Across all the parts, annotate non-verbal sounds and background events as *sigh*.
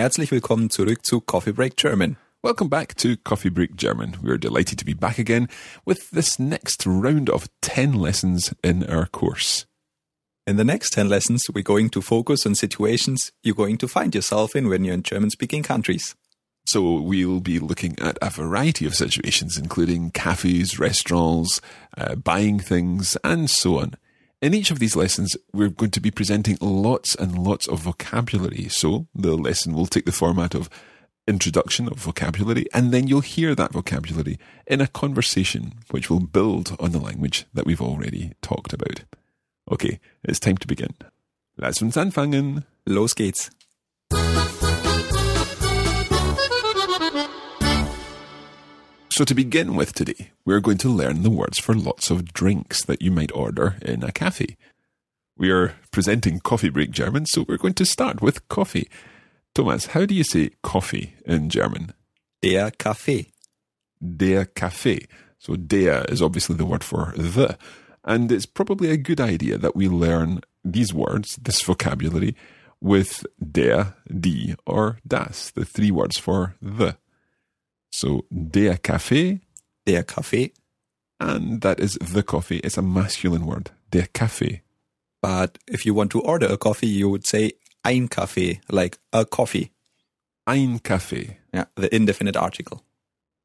Herzlich willkommen zurück zu Coffee Break German. Welcome back to Coffee Break German. We're delighted to be back again with this next round of 10 lessons in our course. In the next 10 lessons, we're going to focus on situations you're going to find yourself in when you're in German speaking countries. So we'll be looking at a variety of situations, including cafes, restaurants, uh, buying things, and so on. In each of these lessons, we're going to be presenting lots and lots of vocabulary. So the lesson will take the format of introduction of vocabulary, and then you'll hear that vocabulary in a conversation which will build on the language that we've already talked about. Okay, it's time to begin. Lass uns anfangen. Los geht's. So, to begin with today, we're going to learn the words for lots of drinks that you might order in a cafe. We are presenting Coffee Break German, so we're going to start with coffee. Thomas, how do you say coffee in German? Der Kaffee. Der Kaffee. So, der is obviously the word for the. And it's probably a good idea that we learn these words, this vocabulary, with der, die, or das, the three words for the. So der Kaffee, Der Kaffee. and that is the coffee. It's a masculine word. Der Kaffee. But if you want to order a coffee, you would say ein Kaffee, like a coffee. Ein Kaffee. Yeah, the indefinite article.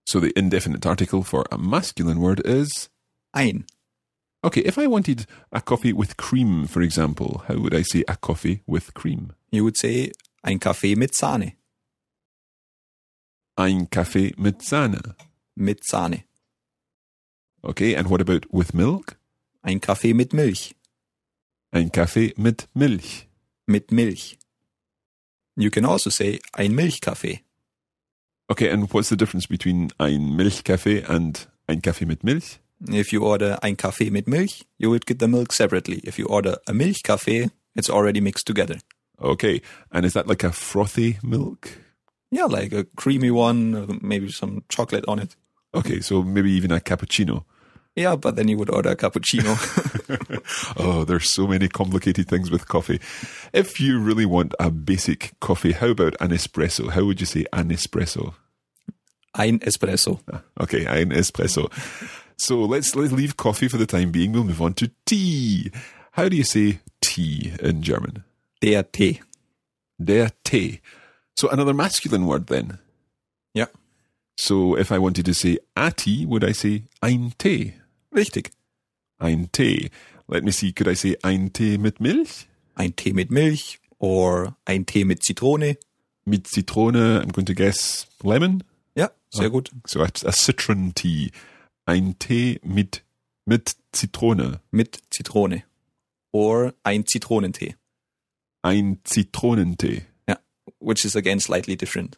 So the indefinite article for a masculine word is Ein. okay. If I wanted a coffee with cream, for example, how would I say a coffee with cream? You would say ein Kaffee mit Sahne. Ein Kaffee mit Sahne. Mit Sahne. Okay, and what about with milk? Ein Kaffee mit Milch. Ein Kaffee mit Milch. Mit Milch. You can also say ein Milchkaffee. Okay, and what's the difference between ein Milchkaffee and ein Kaffee mit Milch? If you order ein Kaffee mit Milch, you would get the milk separately. If you order a Milchkaffee, it's already mixed together. Okay, and is that like a frothy milk? Yeah, like a creamy one, or maybe some chocolate on it. Okay, so maybe even a cappuccino. Yeah, but then you would order a cappuccino. *laughs* *laughs* Oh, there's so many complicated things with coffee. If you really want a basic coffee, how about an espresso? How would you say an espresso? ein Espresso. Ah, okay, ein espresso. So let's let's leave coffee for the time being. We'll move on to tea. How do you say tea in German? Der Tee. Der Tee. So another masculine word then. Ja, So if I wanted to say a tea, would I say ein Tee? richtig. Ein Tee. Let me see, could I say ein Tee mit Milch? Ein Tee mit Milch or ein Tee mit Zitrone. Mit Zitrone, I'm going to guess lemon? Ja, sehr gut. So a, a citron tea. Ein Tee mit, mit Zitrone. Mit Zitrone. Or ein Zitronentee. Ein Zitronentee. Which is again slightly different.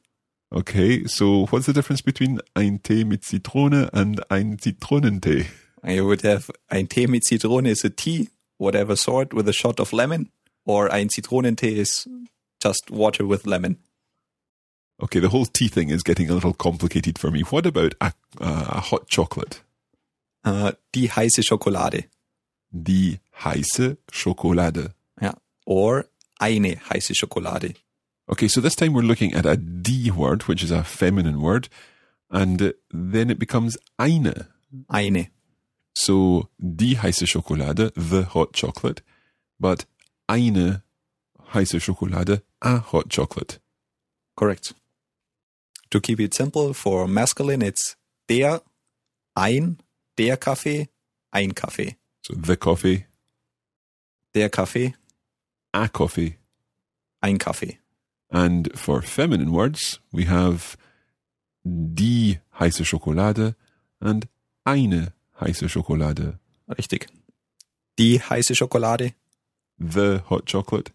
Okay, so what's the difference between ein Tee mit Zitrone and ein Zitronentee? You would have ein Tee mit Zitrone is a tea, whatever sort, with a shot of lemon. Or ein Zitronentee is just water with lemon. Okay, the whole tea thing is getting a little complicated for me. What about a, a hot chocolate? Äh, die heiße Schokolade. Die heiße Schokolade. Ja. Or eine heiße Schokolade. Okay, so this time we're looking at a D word, which is a feminine word, and uh, then it becomes eine. Eine. So die heiße Schokolade, the hot chocolate, but eine heiße Schokolade, a hot chocolate. Correct. To keep it simple, for masculine, it's der, ein, der Kaffee, ein Kaffee. So the coffee, Der Kaffee, a coffee, ein Kaffee. And for feminine words, we have die heiße Schokolade and eine heiße Schokolade. Richtig. Die heiße Schokolade, The hot chocolate,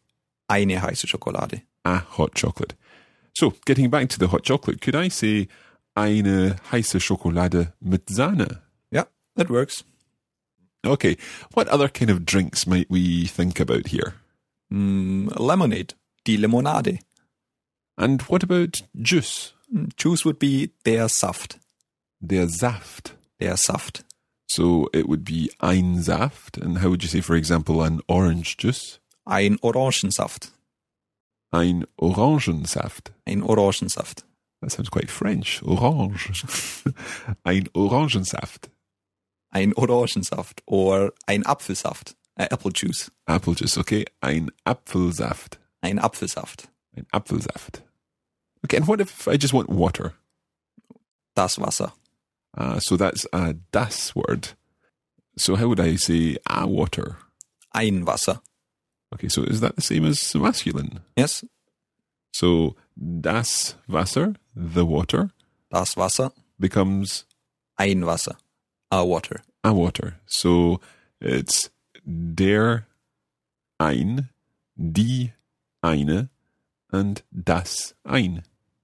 eine heiße Schokolade. a hot chocolate. So, getting back to the hot chocolate, could I say eine heiße Schokolade mit Sahne? Yeah, that works. Okay, what other kind of drinks might we think about here? Mm, lemonade, die Limonade. And what about juice? Mm, Juice would be der Saft. Der Saft. Der Saft. So it would be ein Saft. And how would you say, for example, an orange juice? Ein Orangensaft. Ein Orangensaft. Ein Orangensaft. That sounds quite French. Orange. *laughs* ein Orangensaft. Ein Orangensaft. Or ein Apfelsaft. Äh, apple juice. Apple juice, okay. Ein Apfelsaft. Ein Apfelsaft. Ein Apfelsaft. Okay, and what if I just want water? Das Wasser. Uh, so that's a das word. So how would I say a water? Ein Wasser. Okay, so is that the same as masculine? Yes. So das Wasser, the water, Das Wasser. becomes Ein Wasser. A water. a water. So it's der ein, die eine, and das ein.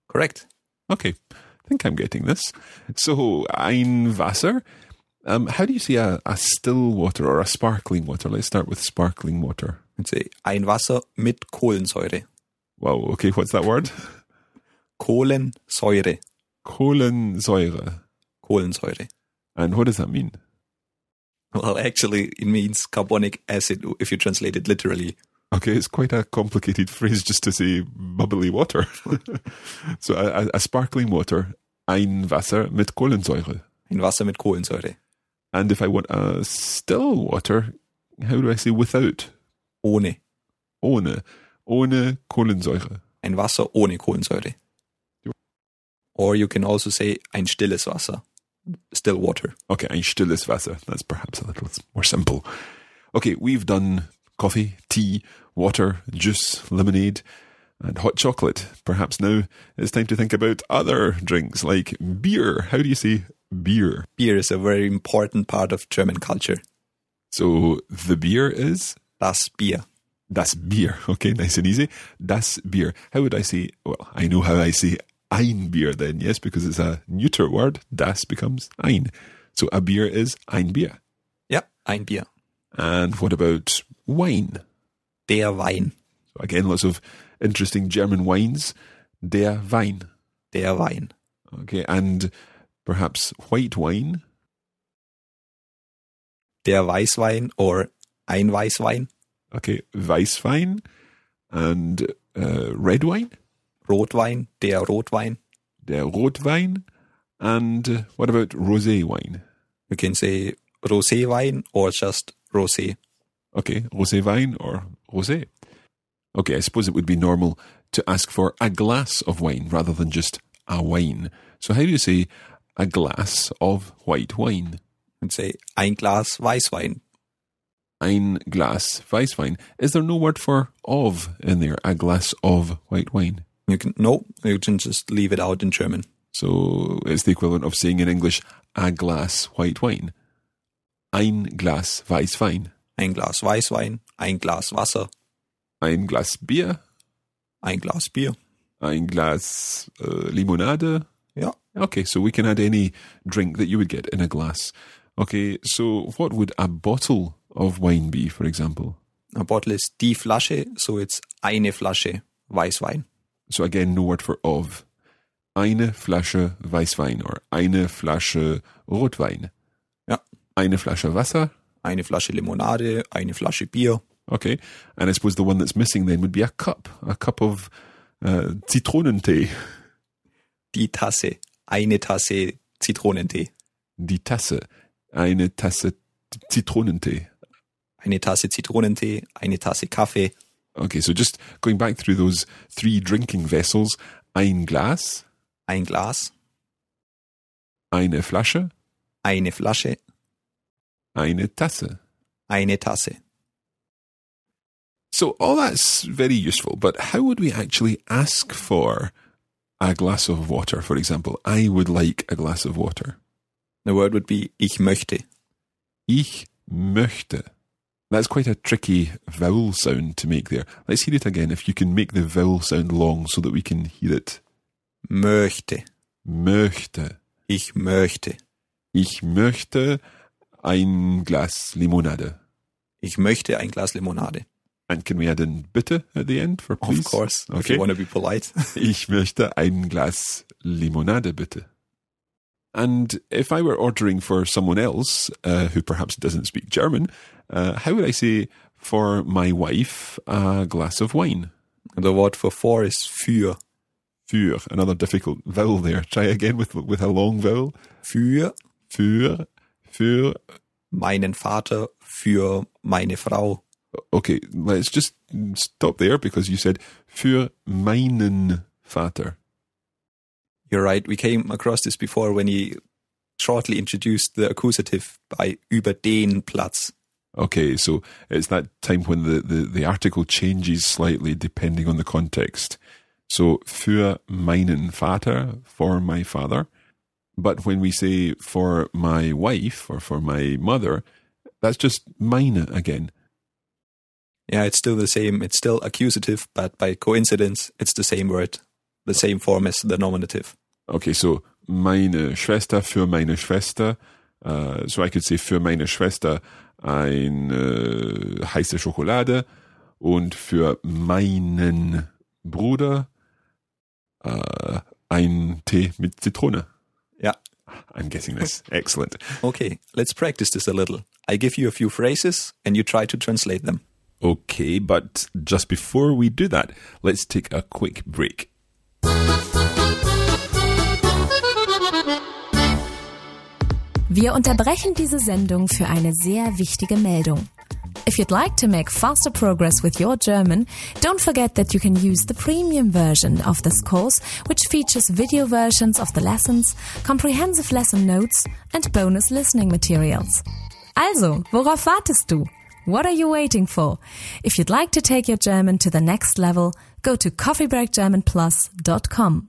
Correct. Okay, I think I'm getting this. So ein Wasser. Um, how do you say a, a still water or a sparkling water? Let's start with sparkling water. Let's say ein Wasser mit Kohlensäure. Wow, okay, what's that word? Kohlensäure. Kohlensäure. Kohlensäure. And what does that mean? Well, actually, it means carbonic acid if you translate it literally. Okay, it's quite a complicated *laughs* phrase just to say bubbly water. *laughs* so a, a, a sparkling water, ein Wasser mit Kohlensäure. Ein Wasser mit Kohlensäure. And if I want a still water, how do I say without? Ohne. Ohne. Ohne Kohlensäure. Ein Wasser ohne Kohlensäure. Or you can also say ein stilles Wasser. Still water. Okay, ein stilles Wasser. That's perhaps a little more simple. Okay, we've done coffee, tea, water, juice, lemonade, and hot chocolate. Perhaps now it's time to think about other drinks like beer. How do you say beer? Beer is a very important part of German culture. So the beer is Das Bier. das Bier. Okay, nice and easy. Das Bier. How would I say? Well, I know how I say ein Bier then, yes, because it's a neuter word. Das becomes ein. So a beer is ein Bier. Ja, ein Bier. And what about wine? Der Wein. So again, lots of interesting German wines. Der Wein. Der Wein. Okay, and perhaps white wine. Der Weißwein or ein Weißwein. Okay, Weißwein and uh, red wine. Rotwein. Der Rotwein. Der Rotwein. And uh, what about rosé wine? You can say Roséwein or just Rosé. Okay, rosé wine or rosé. Okay, I suppose it would be normal to ask for a glass of wine rather than just a wine. So how do you say a glass of white wine? I'd say ein Glas Weißwein. Ein Glas Weißwein. Is there no word for of in there? A glass of white wine. You can no, you can just leave it out in German. So it's the equivalent of saying in English a glass white wine. Ein Glas Weißwein. Ein Glas Weißwein, ein Glas Wasser, Ein Glas Bier. ein Glas Bier. Ein Glas uh, Limonade. Ja, Okay, so we can add any drink that you would get in a glass. Okay, so what would a bottle of wine be, for example? a bottle is die Flasche, so it's eine Flasche Weißwein. So again, no word for of. Eine Flasche Weißwein or eine Flasche Rotwein. Ja, Eine Flasche Wasser. Eine Flasche Limonade, eine Flasche Bier. Okay, and I suppose the one that's missing then would be a cup, a cup of uh, Zitronentee. Die Tasse, eine Tasse Zitronentee. Die Tasse, eine Tasse Zitronentee. Eine Tasse Zitronentee, eine Tasse Kaffee. Okay, so just going back through those three drinking vessels: ein Glas, Ein Glas, eine Flasche, eine Flasche, eine Tasse. eine Tasse. So all that's very useful, but how would we actually ask for a glass of water, for example? I would like a glass of water. The word would be ich möchte. Ich möchte. That's quite a tricky vowel sound to make there. Let's hear it again. If you can make the vowel sound long so that we can hear it. Möchte. Möchte. Ich möchte. Ich möchte ein Glas Limonade. Ich möchte ein Glas Limonade. And can we add in bitte at the end for please? Of course, okay. if you want to be polite. *laughs* Ich möchte ein Glas Limonade, bitte. And if I were ordering for someone else uh, who perhaps doesn't speak German, uh, how would I say for my wife a glass of wine? the word for for is für. Für another difficult vowel there. Try again with with a long vowel. Für Für für. meinen Vater, für meine Frau. Okay, let's just stop there because you said für meinen Vater. You're right. We came across this before when he shortly introduced the accusative by über den Platz. Okay, so it's that time when the, the, the article changes slightly depending on the context. So für meinen Vater, for my father. But when we say for my wife or for my mother, that's just meine again. Yeah, it's still the same. It's still accusative, but by coincidence, it's the same word, the same form as the nominative. Okay, so meine Schwester für meine Schwester. Uh, so I could say für meine Schwester eine heiße Schokolade und für meinen Bruder uh, ein Tee mit Zitrone. Yeah. I'm getting this. *laughs* Excellent. Okay, let's practice this a little. I give you a few phrases and you try to translate them. Okay, but just before we do that, let's take a quick break. Wir unterbrechen diese Sendung für eine sehr wichtige Meldung. If you'd like to make faster progress with your German, don't forget that you can use the premium version of this course, which features video versions of the lessons, comprehensive lesson notes, and bonus listening materials. Also, worauf wartest du? What are you waiting for? If you'd like to take your German to the next level, go to coffeebreakgermanplus.com.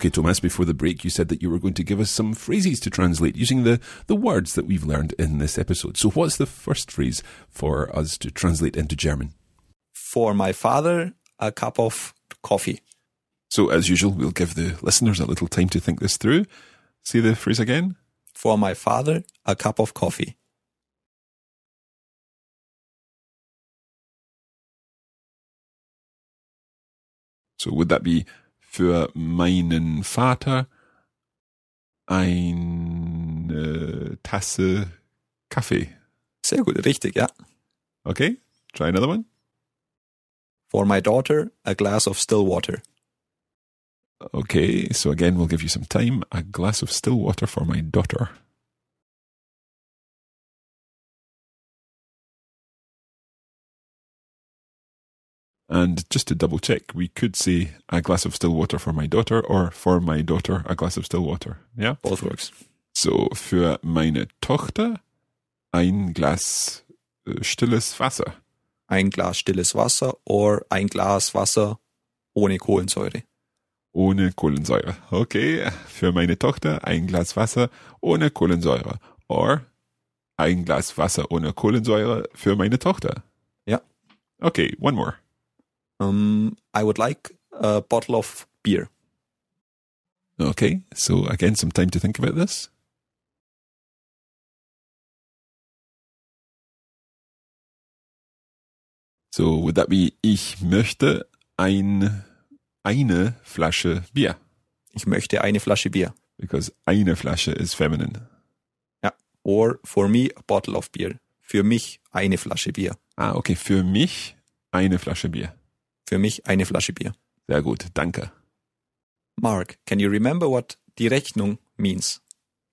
Okay, Thomas, before the break, you said that you were going to give us some phrases to translate using the, the words that we've learned in this episode. So, what's the first phrase for us to translate into German? For my father, a cup of coffee. So, as usual, we'll give the listeners a little time to think this through. See the phrase again. For my father, a cup of coffee. So, would that be für meinen Vater eine Tasse Kaffee? Sehr gut, richtig, ja. Okay, try another one. For my daughter, a glass of still water. Okay, so again, we'll give you some time. A glass of still water for my daughter. And just to double check, we could say a glass of still water for my daughter or for my daughter a glass of still water. Yeah? Both works. So, für meine Tochter ein Glas äh, stilles Wasser. ein Glas stilles Wasser or ein Glas Wasser ohne Kohlensäure. Ohne Kohlensäure. Okay, für meine Tochter ein Glas Wasser ohne Kohlensäure. Or ein Glas Wasser ohne Kohlensäure für meine Tochter. Ja. Okay, one more. Um, I would like a bottle of beer. Okay, so again, some time to think about this. So would that be ich möchte ein, eine Flasche Bier? Ich möchte eine Flasche Bier. Because eine Flasche is feminine. Ja. Or for me a bottle of beer. Für mich eine Flasche Bier. Ah, okay, für mich eine Flasche Bier. Für mich eine Flasche Bier. Sehr gut, danke. Mark, can you remember what die Rechnung means?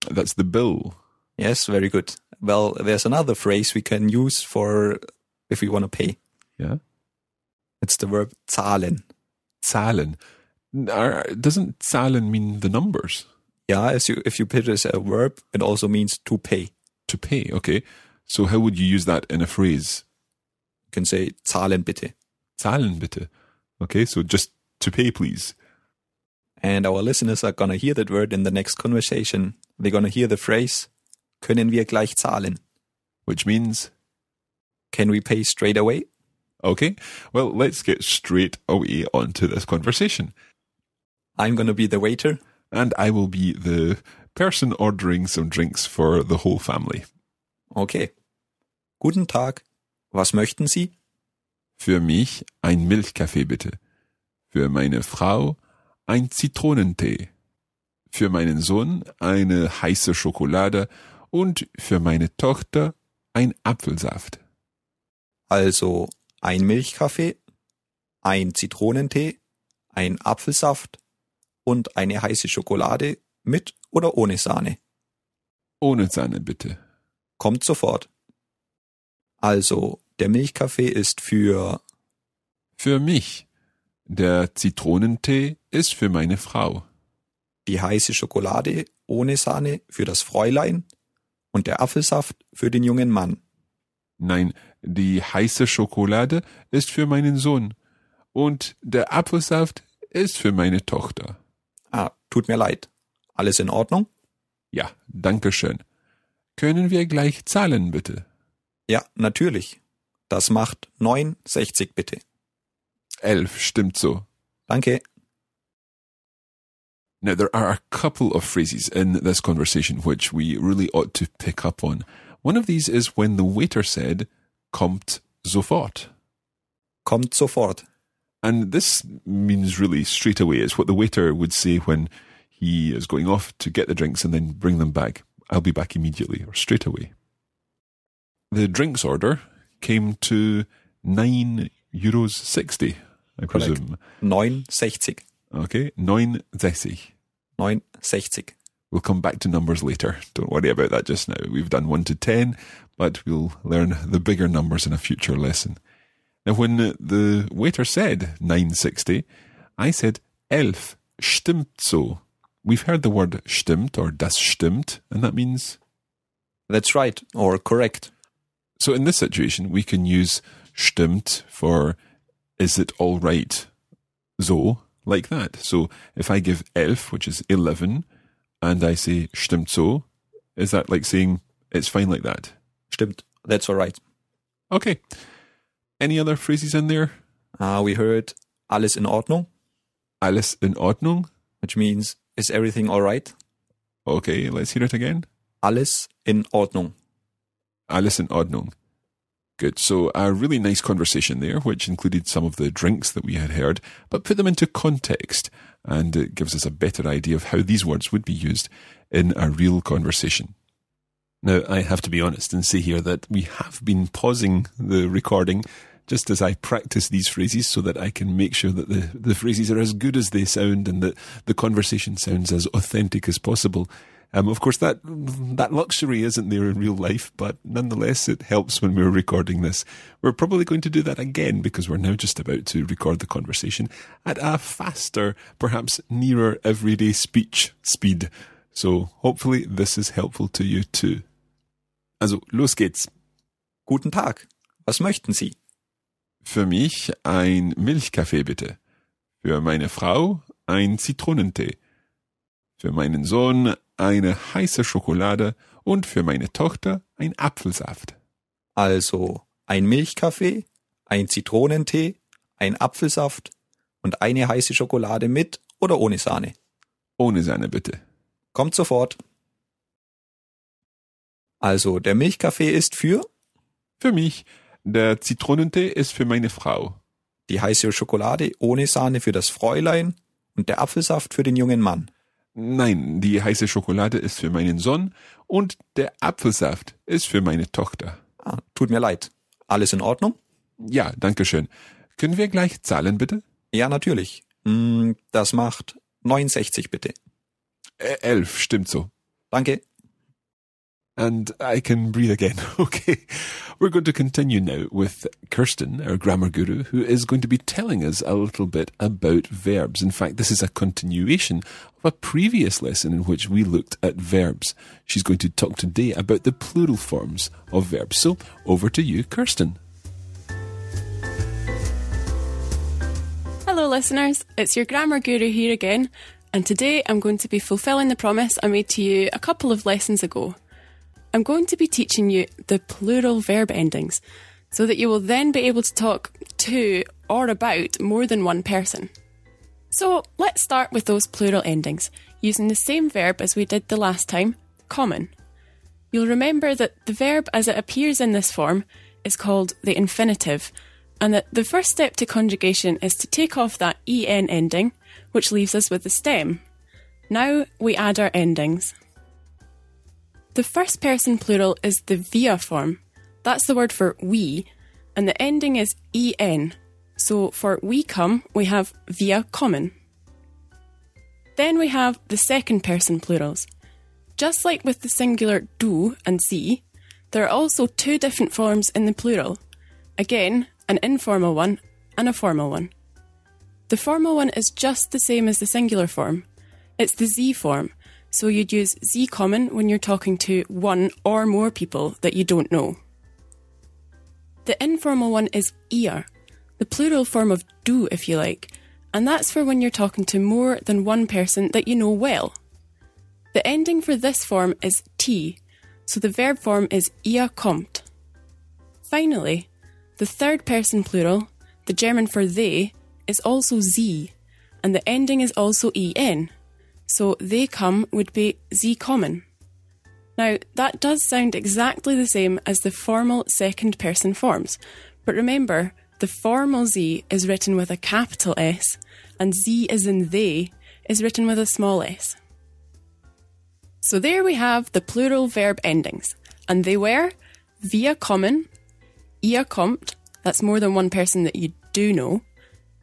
That's the bill. Yes, very good. Well, there's another phrase we can use for if we want to pay. Yeah. It's the verb zahlen. Zahlen. Doesn't zahlen mean the numbers? Yeah, if you if you put it as a verb, it also means to pay. To pay, okay. So how would you use that in a phrase? You can say zahlen bitte. Zahlen bitte. Okay, so just to pay, please. And our listeners are gonna hear that word in the next conversation. They're gonna hear the phrase können wir gleich zahlen? Which means, Can we pay straight away? okay, well, let's get straight away onto this conversation. I'm gonna be the waiter. And I will be the person ordering some drinks for the whole family. Okay. Guten Tag. Was möchten Sie? Für mich ein Milchkaffee bitte. Für meine Frau ein Zitronentee. Für meinen Sohn eine heiße Schokolade und für meine Tochter ein Apfelsaft. Also ein Milchkaffee, ein Zitronentee, ein Apfelsaft und eine heiße Schokolade mit oder ohne Sahne. Ohne Sahne bitte. Kommt sofort. Also, der Milchkaffee ist für Für mich. Der Zitronentee ist für meine Frau. die heiße Schokolade ohne Sahne für das Fräulein und der Apfelsaft für den jungen Mann. Nein, die heiße Schokolade ist für meinen Sohn. Und der Apfelsaft ist für meine Tochter. Ah, tut mir leid. Alles in Ordnung? Ja, danke schön. Können wir gleich zahlen, bitte? Ja, natürlich. Das macht 9,60 bitte. Elf, stimmt so. Danke. Now, there are a couple of phrases in this conversation which we really ought to pick up on. One of these is when the waiter said, kommt sofort. Kommt sofort. And this means really straight away. It's what the waiter would say when he is going off to get the drinks and then bring them back. I'll be back immediately or straight away. The drinks order came to nine euros sixty, I presume. 9,60. Okay, nine sechzig. 9,60. We'll come back to numbers later. Don't worry about that just now. We've done 1 to 10, but we'll learn the bigger numbers in a future lesson. Now, when the waiter said 960, I said elf stimmt so. We've heard the word stimmt or das stimmt, and that means. That's right, or correct. So in this situation, we can use stimmt for is it all right? So, like that. So if I give elf, which is 11, and I say stimmt so, is that like saying it's fine like that? Stimmt. That's all right. Okay. Any other phrases in there? Uh, we heard alles in Ordnung, Alles in Ordnung? which means is everything all right? Okay, let's hear it again. Alles in Ordnung. Alles in Ordnung. Good. So a really nice conversation there, which included some of the drinks that we had heard, but put them into context, and it gives us a better idea of how these words would be used in a real conversation. Now, I have to be honest and say here that we have been pausing the recording just as I practice these phrases so that I can make sure that the, the phrases are as good as they sound and that the conversation sounds as authentic as possible. Um, of course, that that luxury isn't there in real life, but nonetheless, it helps when we're recording this. We're probably going to do that again because we're now just about to record the conversation at a faster, perhaps nearer everyday speech speed. So hopefully, this is helpful to you too. Also, los geht's. Guten Tag. Was möchten Sie? Für mich ein Milchkaffee bitte. Für meine Frau ein Zitronentee. Für meinen Sohn eine heiße Schokolade und für meine Tochter ein Apfelsaft. Also ein Milchkaffee, ein Zitronentee, ein Apfelsaft und eine heiße Schokolade mit oder ohne Sahne. Ohne Sahne bitte. Kommt sofort. Also der Milchkaffee ist für Für mich. Der Zitronentee ist für meine Frau. die heiße Schokolade ohne Sahne für das Fräulein und der Apfelsaft für den jungen Mann. Nein, die heiße Schokolade ist für meinen Sohn und der Apfelsaft ist für meine Tochter. Ah, tut mir leid. Alles in Ordnung? Ja, danke schön. Können wir gleich zahlen, bitte? Ja, natürlich. Hm, Das macht 69 bitte. Äh, elf, stimmt so. Danke. And I can breathe again. *laughs* Okay. We're going to continue now with Kirsten, our grammar guru, who is going to be telling us a little bit about verbs. In fact, this is a continuation of a previous lesson in which we looked at verbs. She's going to talk today about the plural forms of verbs. So over to you, Kirsten. Hello, listeners. It's your grammar guru here again, and today I'm going to be fulfilling the promise I made to you a couple of lessons ago. I'm going to be teaching you the plural verb endings so that you will then be able to talk to or about more than one person. So let's start with those plural endings using the same verb as we did the last time kommen. You'll remember that the verb as it appears in this form is called the infinitive, and that the first step to conjugation is to take off that en ending, which leaves us with the stem. Now we add our endings. The first person plural is the wir form. That's the word for we, and the ending is en. So for we come, we have wir kommen. Then we have the second person plurals. Just like with the singular du and sie, there are also two different forms in the plural. Again, an informal one and a formal one. The formal one is just the same as the singular form. It's the z form, so you'd use Sie kommen when you're talking to one or more people that you don't know. The informal one is ihr, the plural form of du, if you like, and that's for when you're talking to more than one person that you know well. The ending for this form is t, so the verb form is ihr kommt. Finally, the third person plural, the German for they, is also Sie, and the ending is also en, so they come would be sie kommen. Now, that does sound exactly the same as the formal second person forms, but remember, the formal Sie is written with a capital S, and sie as in they is written with a small s. So there we have the plural verb endings, and they were wir kommen, ihr kommt, that's more than one person that you do know,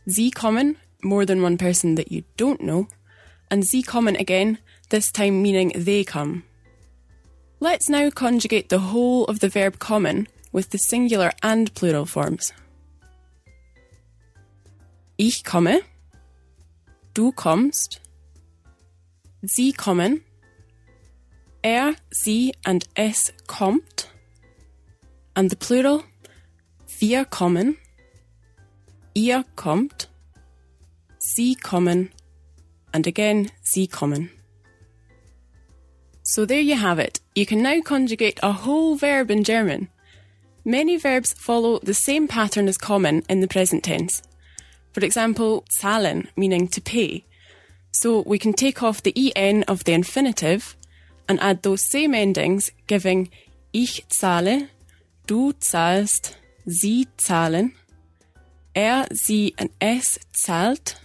sie kommen, more than one person that you don't know, and sie kommen again, this time meaning they come. Let's now conjugate the whole of the verb kommen with the singular and plural forms. Ich komme, du kommst, sie kommen, er, sie, and es kommt, and the plural, wir kommen, ihr kommt, sie kommen, and again, sie kommen. So there you have it. You can now conjugate a whole verb in German. Many verbs follow the same pattern as kommen in the present tense. For example, zahlen, meaning to pay. So we can take off the en of the infinitive and add those same endings, giving ich zahle, du zahlst, sie zahlen, er, sie, and es zahlt,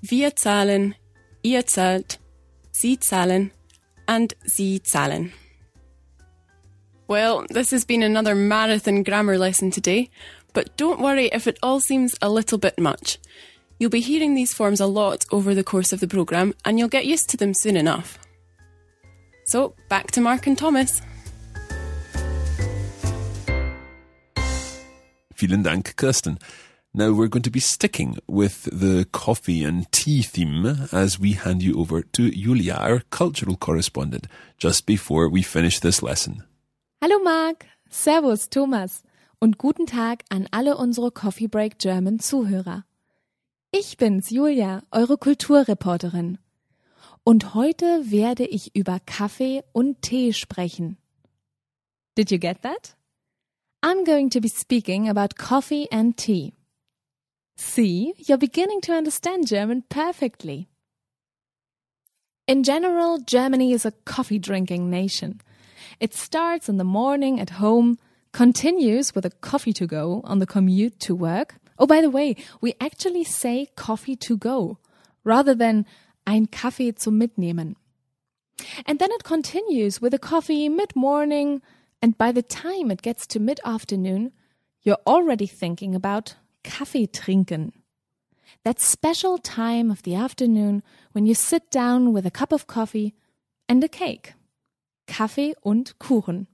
wir zahlen, ihr zahlt, sie zahlen, and sie zahlen. Well, this has been another marathon grammar lesson today, but don't worry if it all seems a little bit much. You'll be hearing these forms a lot over the course of the programme, and you'll get used to them soon enough. So, back to Mark and Thomas. Vielen Dank, Kirsten. Now we're going to be sticking with the coffee and tea theme as we hand you over to Julia, our cultural correspondent, just before we finish this lesson. Hallo Marc, Servus Thomas und guten Tag an alle unsere Coffee Break German Zuhörer. Ich bin's, Julia, eure Kulturreporterin. Und heute werde ich über Kaffee und Tee sprechen. Did you get that? I'm going to be speaking about coffee and tea. See, you're beginning to understand German perfectly. In general, Germany is a coffee drinking nation. It starts in the morning at home, continues with a coffee to go on the commute to work. Oh, by the way, we actually say coffee to go rather than ein Kaffee zum Mitnehmen. And then it continues with a coffee mid morning, and by the time it gets to mid afternoon, you're already thinking about Kaffee trinken. That special time of the afternoon when you sit down with a cup of coffee and a cake. Kaffee und Kuchen.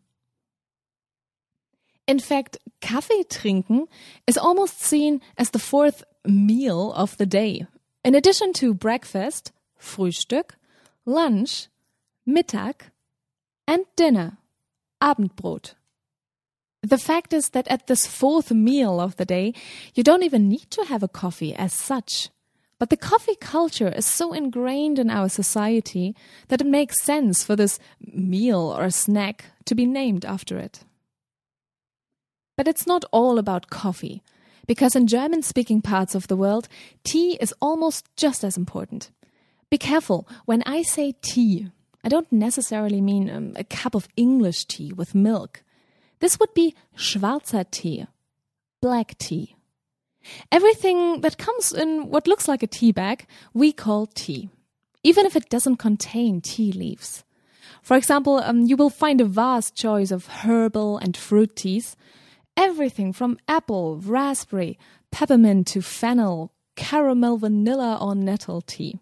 In fact, Kaffee trinken is almost seen as the fourth meal of the day. In addition to breakfast, Frühstück, lunch, Mittag, and dinner, Abendbrot. The fact is that at this fourth meal of the day, you don't even need to have a coffee as such. But the coffee culture is so ingrained in our society that it makes sense for this meal or snack to be named after it. But it's not all about coffee, because in German speaking parts of the world, tea is almost just as important. Be careful, when I say tea, I don't necessarily mean um, a cup of English tea with milk. This would be schwarzer Tee, black tea. Everything that comes in what looks like a tea bag, we call tea, even if it doesn't contain tea leaves. For example, um, you will find a vast choice of herbal and fruit teas. Everything from apple, raspberry, peppermint to fennel, caramel, vanilla, or nettle tea.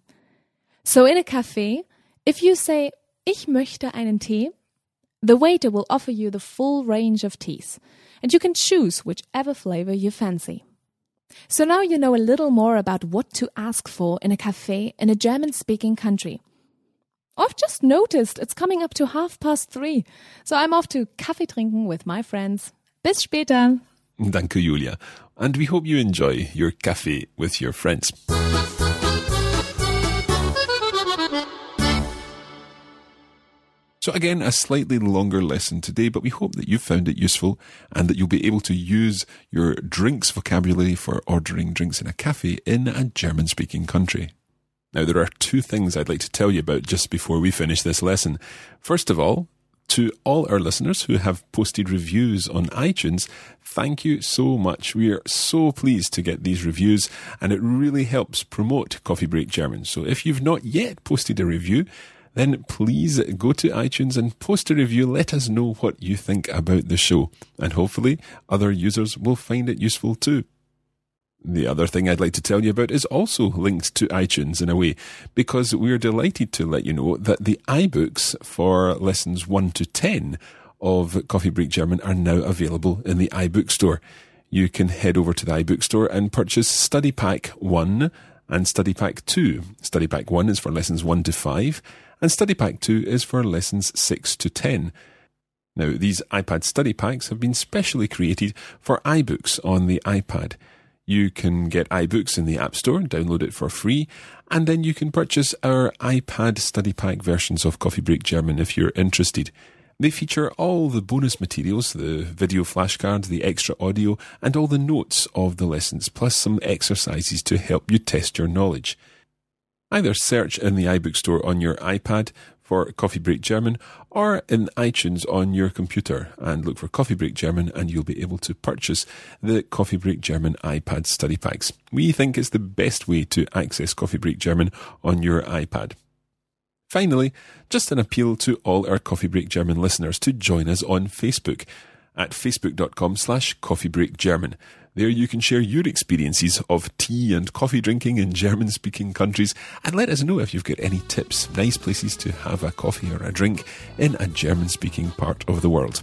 So in a cafe, if you say, ich möchte einen Tee, the waiter will offer you the full range of teas, and you can choose whichever flavor you fancy. So now you know a little more about what to ask for in a cafe in a German speaking country. I've just noticed it's coming up to half past three, so I'm off to Kaffee trinken with my friends. Bis später. Danke, Julia. And we hope you enjoy your cafe with your friends. So again, a slightly longer lesson today, but we hope that you found it useful and that you'll be able to use your drinks vocabulary for ordering drinks in a cafe in a German speaking country. Now, there are two things I'd like to tell you about just before we finish this lesson. First of all, to all our listeners who have posted reviews on iTunes, thank you so much. We are so pleased to get these reviews and it really helps promote Coffee Break German. So if you've not yet posted a review, then please go to iTunes and post a review. Let us know what you think about the show, and hopefully other users will find it useful too. The other thing I'd like to tell you about is also linked to iTunes in a way, because we're delighted to let you know that the iBooks for lessons 1 to 10 of Coffee Break German are now available in the iBook store. You can head over to the iBook store and purchase Study Pack 1 and Study Pack 2. Study Pack 1 is for lessons 1 to 5, and Study Pack 2 is for lessons 6 to 10. Now, these iPad study packs have been specially created for iBooks on the iPad. You can get iBooks in the App Store, download it for free, and then you can purchase our iPad study pack versions of Coffee Break German if you're interested. They feature all the bonus materials, the video flashcards, the extra audio, and all the notes of the lessons, plus some exercises to help you test your knowledge. Either search in the iBook store on your iPad for Coffee Break German or in iTunes on your computer and look for Coffee Break German and you'll be able to purchase the Coffee Break German iPad study packs. We think it's the best way to access Coffee Break German on your iPad. Finally, just an appeal to all our Coffee Break German listeners to join us on Facebook at facebook.com slash coffeebreakgerman. There you can share your experiences of tea and coffee drinking in German speaking countries and let us know if you've got any tips, nice places to have a coffee or a drink in a German speaking part of the world.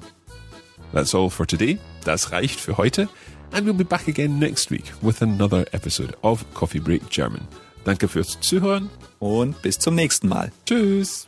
That's all for today. Das reicht für heute. And we'll be back again next week with another episode of Coffee Break German. Danke fürs Zuhören und bis zum nächsten Mal. Tschüss.